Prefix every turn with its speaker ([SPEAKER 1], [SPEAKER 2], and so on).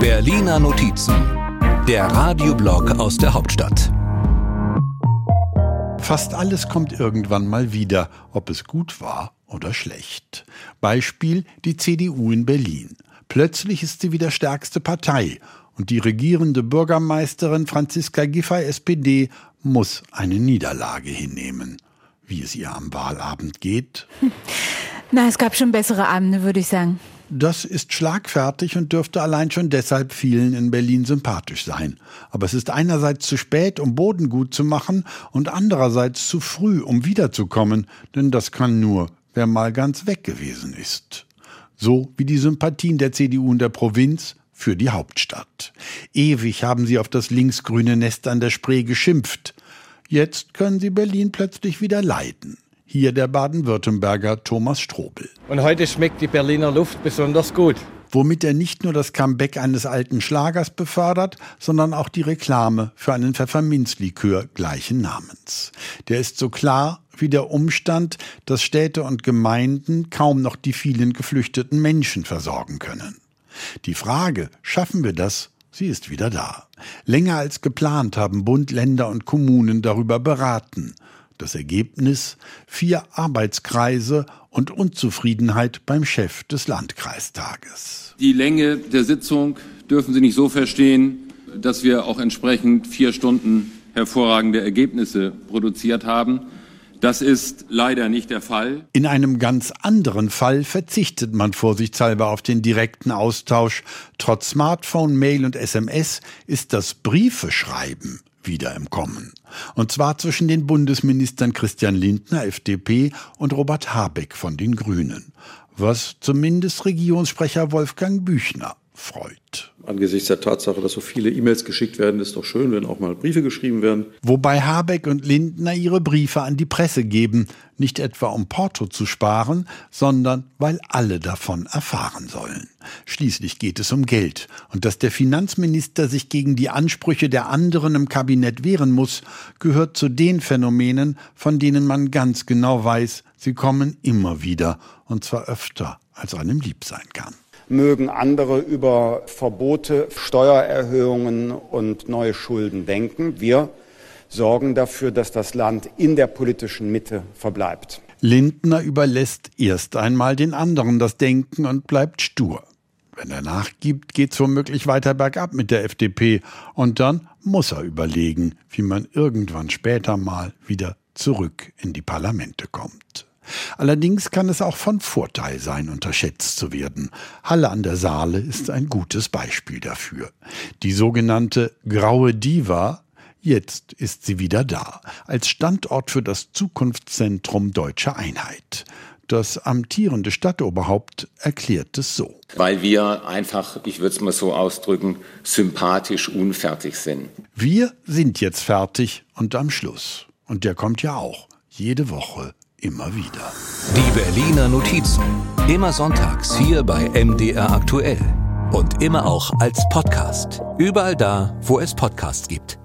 [SPEAKER 1] Berliner Notizen, der Radioblog aus der Hauptstadt.
[SPEAKER 2] Fast alles kommt irgendwann mal wieder, ob es gut war oder schlecht. Beispiel die CDU in Berlin. Plötzlich ist sie wieder stärkste Partei und die regierende Bürgermeisterin Franziska Giffey SPD muss eine Niederlage hinnehmen. Wie es ihr am Wahlabend geht?
[SPEAKER 3] Na, es gab schon bessere Abende, würde ich sagen.
[SPEAKER 2] Das ist schlagfertig und dürfte allein schon deshalb vielen in Berlin sympathisch sein. Aber es ist einerseits zu spät, um Boden gut zu machen, und andererseits zu früh, um wiederzukommen, denn das kann nur, wer mal ganz weg gewesen ist. So wie die Sympathien der CDU in der Provinz für die Hauptstadt. Ewig haben sie auf das linksgrüne Nest an der Spree geschimpft. Jetzt können sie Berlin plötzlich wieder leiden. Hier der Baden-Württemberger Thomas Strobel.
[SPEAKER 4] Und heute schmeckt die Berliner Luft besonders gut.
[SPEAKER 2] Womit er nicht nur das Comeback eines alten Schlagers befördert, sondern auch die Reklame für einen Pfefferminzlikör gleichen Namens. Der ist so klar wie der Umstand, dass Städte und Gemeinden kaum noch die vielen geflüchteten Menschen versorgen können. Die Frage, schaffen wir das, Sie ist wieder da. Länger als geplant haben Bund, Länder und Kommunen darüber beraten. Das Ergebnis vier Arbeitskreise und Unzufriedenheit beim Chef des Landkreistages.
[SPEAKER 5] Die Länge der Sitzung dürfen Sie nicht so verstehen, dass wir auch entsprechend vier Stunden hervorragende Ergebnisse produziert haben. Das ist leider nicht der Fall.
[SPEAKER 2] In einem ganz anderen Fall verzichtet man vorsichtshalber auf den direkten Austausch. Trotz Smartphone, Mail und SMS ist das Briefeschreiben wieder im Kommen. Und zwar zwischen den Bundesministern Christian Lindner, FDP, und Robert Habeck von den Grünen. Was zumindest Regierungssprecher Wolfgang Büchner freut.
[SPEAKER 6] Angesichts der Tatsache, dass so viele E-Mails geschickt werden, ist doch schön, wenn auch mal Briefe geschrieben werden.
[SPEAKER 2] Wobei Habeck und Lindner ihre Briefe an die Presse geben, nicht etwa um Porto zu sparen, sondern weil alle davon erfahren sollen. Schließlich geht es um Geld. Und dass der Finanzminister sich gegen die Ansprüche der anderen im Kabinett wehren muss, gehört zu den Phänomenen, von denen man ganz genau weiß, sie kommen immer wieder, und zwar öfter, als einem lieb sein kann
[SPEAKER 7] mögen andere über Verbote, Steuererhöhungen und neue Schulden denken. Wir sorgen dafür, dass das Land in der politischen Mitte verbleibt.
[SPEAKER 2] Lindner überlässt erst einmal den anderen das Denken und bleibt stur. Wenn er nachgibt, geht's womöglich weiter bergab mit der FDP und dann muss er überlegen, wie man irgendwann später mal wieder zurück in die Parlamente kommt. Allerdings kann es auch von Vorteil sein, unterschätzt zu werden. Halle an der Saale ist ein gutes Beispiel dafür. Die sogenannte Graue Diva Jetzt ist sie wieder da, als Standort für das Zukunftszentrum Deutsche Einheit. Das amtierende Stadtoberhaupt erklärt es so.
[SPEAKER 8] Weil wir einfach, ich würde es mal so ausdrücken, sympathisch unfertig sind.
[SPEAKER 2] Wir sind jetzt fertig und am Schluss. Und der kommt ja auch jede Woche immer wieder.
[SPEAKER 1] Die Berliner Notizen. Immer sonntags hier bei MDR aktuell. Und immer auch als Podcast. Überall da, wo es Podcasts gibt.